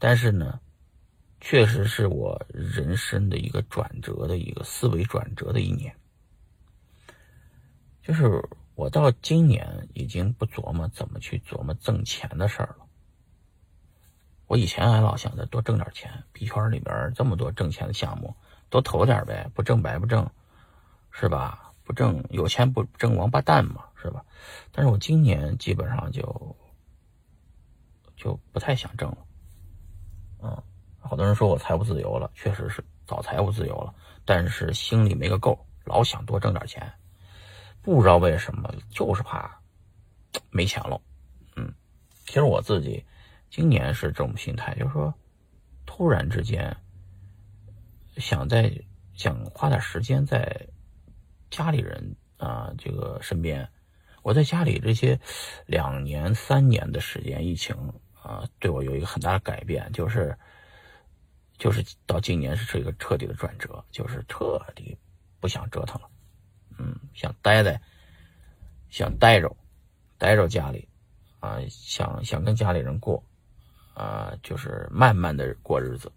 但是呢，确实是我人生的一个转折的一个思维转折的一年。就是我到今年已经不琢磨怎么去琢磨挣钱的事儿了。我以前还老想着多挣点钱，币圈里边这么多挣钱的项目，多投点呗，不挣白不挣，是吧？不挣有钱不挣王八蛋嘛，是吧？但是我今年基本上就就不太想挣了。嗯，好多人说我财务自由了，确实是早财务自由了，但是心里没个够，老想多挣点钱。不知道为什么，就是怕没钱了。嗯，其实我自己今年是这种心态，就是说，突然之间想在想花点时间在家里人啊这个身边。我在家里这些两年三年的时间，疫情啊对我有一个很大的改变，就是就是到今年是一个彻底的转折，就是彻底不想折腾了。嗯，想待在，想待着，待着家里，啊，想想跟家里人过，啊，就是慢慢的过日子，